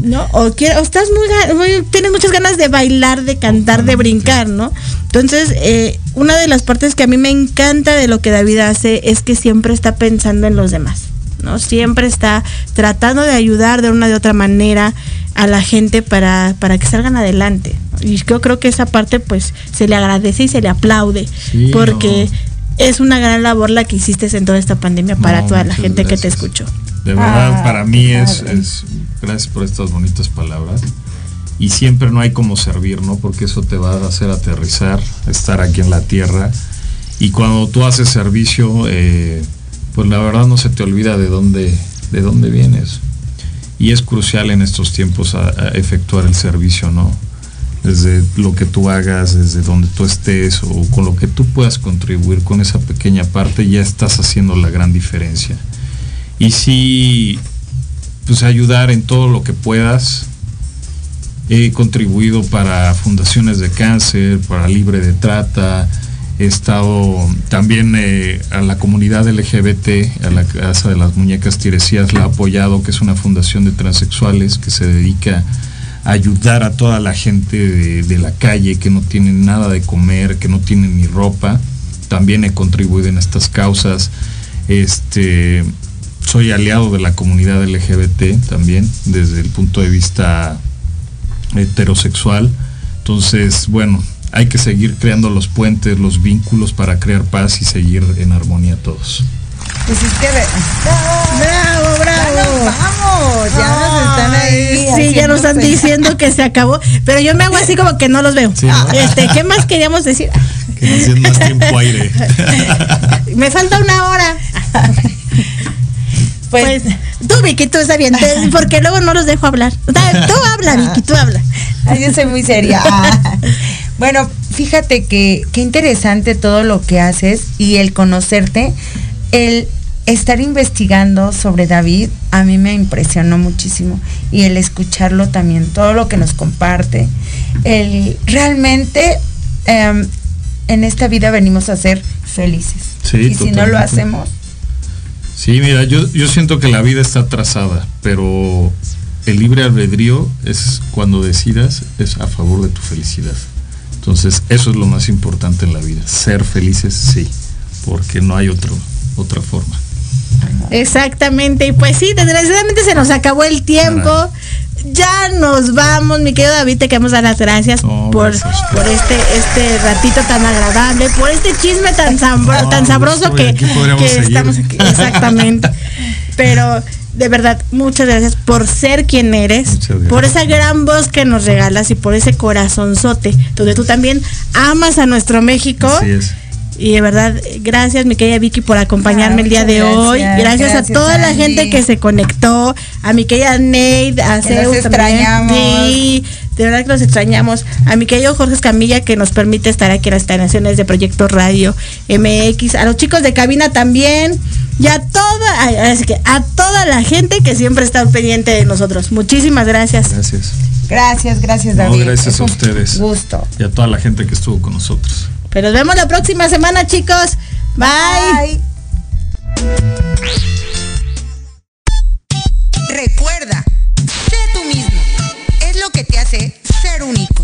¿no? O, estás muy- tienes muchas ganas de bailar, de cantar, de brincar, ¿no? Entonces, eh, una de las partes que a mí me encanta de lo que David hace es que siempre está pensando en los demás, ¿no? Siempre está tratando de ayudar de una de otra manera a la gente para, para que salgan adelante. Y yo creo que esa parte pues se le agradece y se le aplaude, Sí, porque es una gran labor la que hiciste en toda esta pandemia para No, toda la gente que te escuchó. De verdad, Ah, para mí es, es- gracias por estas bonitas palabras. Y siempre no hay como servir, ¿no? Porque eso te va a hacer aterrizar, estar aquí en la tierra. Y cuando tú haces servicio, eh, pues la verdad no se te olvida de dónde, de dónde vienes. Y es crucial en estos tiempos a- efectuar el servicio, ¿no? Desde lo que tú hagas, desde donde tú estés o con lo que tú puedas contribuir con esa pequeña parte, ya estás haciendo la gran diferencia y sí pues ayudar en todo lo que puedas he contribuido para fundaciones de cáncer para libre de trata he estado también eh, a la comunidad LGBT a la casa de las muñecas tiresías la he apoyado que es una fundación de transexuales que se dedica a ayudar a toda la gente de, la calle que no tienen nada de comer que no tienen ni ropa. También he contribuido en estas causas. Este soy aliado de la comunidad LGBT también desde el punto de vista heterosexual. Entonces, bueno, hay que seguir creando los puentes, los vínculos para crear paz y seguir en armonía todos. Pues es que. ¡Bravo, bravo! vamos, ya nos están ahí. Sí, ya nos están diciendo que se acabó, pero yo me hago así como que no los veo. Sí, ¿no? Este, ¿qué más queríamos decir? Que nos den más tiempo aire. Me falta una hora. Pues, tú, Vicky, tú está bien, porque luego no los dejo hablar. Tú habla, Vicky, tú habla. Ay, yo soy muy seria. Ah. Bueno, fíjate que qué interesante todo lo que haces y el conocerte, el estar investigando sobre David, a mí me impresionó muchísimo y el escucharlo también, todo lo que nos comparte, el realmente em, en esta vida venimos a ser felices. Sí, y si no lo hacemos, Sí, mira, yo, yo siento que la vida está trazada, pero el libre albedrío es cuando decidas, es a favor de tu felicidad. Entonces, eso es lo más importante en la vida. Ser felices, sí, porque no hay otro, otra forma. Exactamente, y pues sí, desgraciadamente se nos acabó el tiempo. Ya nos vamos, mi querido David, te queremos dar las gracias por, por este, este ratito tan agradable, por este chisme tan, sabro- No, tan sabroso que, que estamos aquí. Exactamente. Pero de verdad, muchas gracias por ser quien eres, por esa gran voz que nos regalas y por ese corazonzote, donde tú también amas a nuestro México. Así es. Y de verdad, gracias mi querida Vicky por acompañarme el día de hoy. gracias, Gracias, a toda la gente que se conectó, a mi querida Neid, a Que Zeus también. extrañamos. Sí, de verdad que los extrañamos. A mi querido Jorge Escamilla que nos permite estar aquí en las instalaciones de Proyecto Radio MX. A los chicos de cabina también. Y a toda, ay, así que a toda la gente que siempre está al pendiente de nosotros. Muchísimas gracias. Gracias. gracias, gracias No, David. gracias Es a un ustedes. Gusto. Y a toda la gente que estuvo con nosotros. Pues nos vemos la próxima semana, chicos. Bye. Recuerda, sé tú mismo. Es lo que te hace ser único.